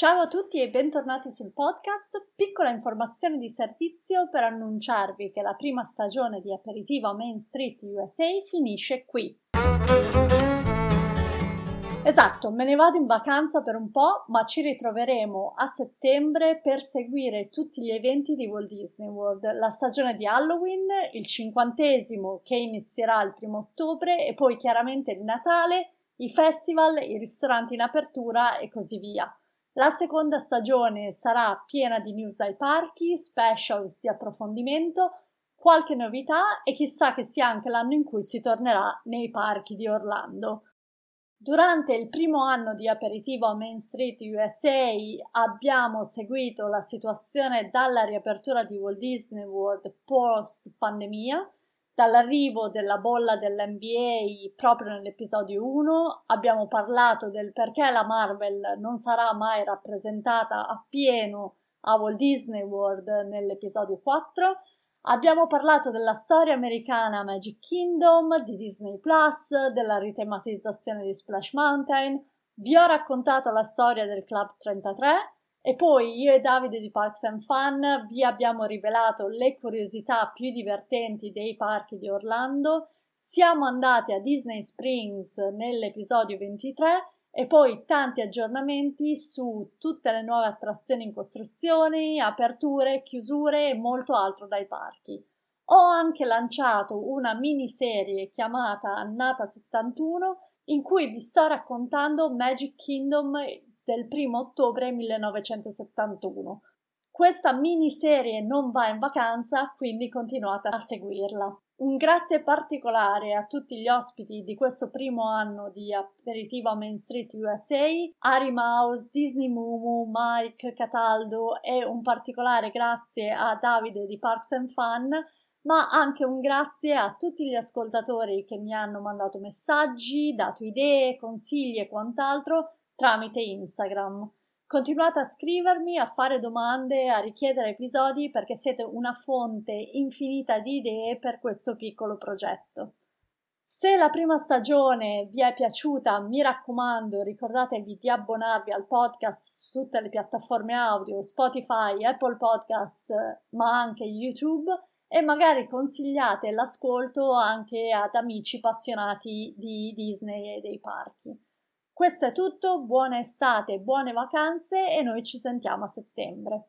Ciao a tutti e bentornati sul podcast. Piccola informazione di servizio per annunciarvi che la prima stagione di Aperitivo Main Street USA finisce qui. Esatto, me ne vado in vacanza per un po', ma ci ritroveremo a settembre per seguire tutti gli eventi di Walt Disney World, la stagione di Halloween, il cinquantesimo che inizierà il primo ottobre e poi chiaramente il Natale, i festival, i ristoranti in apertura e così via. La seconda stagione sarà piena di news dai parchi, specials di approfondimento, qualche novità e chissà che sia anche l'anno in cui si tornerà nei parchi di Orlando. Durante il primo anno di aperitivo a Main Street USA abbiamo seguito la situazione dalla riapertura di Walt Disney World post pandemia, dall'arrivo della bolla dell'NBA proprio nell'episodio 1, abbiamo parlato del perché la Marvel non sarà mai rappresentata appieno a Walt Disney World nell'episodio 4, Abbiamo parlato della storia americana Magic Kingdom, di Disney Plus, della ritematizzazione di Splash Mountain, vi ho raccontato la storia del Club 33 e poi io e Davide di Parks and Fun vi abbiamo rivelato le curiosità più divertenti dei parchi di Orlando. Siamo andati a Disney Springs nell'episodio 23 e poi tanti aggiornamenti su tutte le nuove attrazioni in costruzione, aperture, chiusure e molto altro dai parchi. Ho anche lanciato una miniserie chiamata Annata 71 in cui vi sto raccontando Magic Kingdom del 1 ottobre 1971. Questa miniserie non va in vacanza, quindi continuate a seguirla. Un grazie particolare a tutti gli ospiti di questo primo anno di Aperitivo a Main Street USA, Ari Mouse, Disney Mumu, Mike Cataldo e un particolare grazie a Davide di Parks and Fun, ma anche un grazie a tutti gli ascoltatori che mi hanno mandato messaggi, dato idee, consigli e quant'altro tramite Instagram. Continuate a scrivermi, a fare domande, a richiedere episodi perché siete una fonte infinita di idee per questo piccolo progetto. Se la prima stagione vi è piaciuta, mi raccomando, ricordatevi di abbonarvi al podcast su tutte le piattaforme audio, Spotify, Apple Podcast, ma anche YouTube e magari consigliate l'ascolto anche ad amici appassionati di Disney e dei parchi. Questo è tutto, buona estate, buone vacanze e noi ci sentiamo a settembre.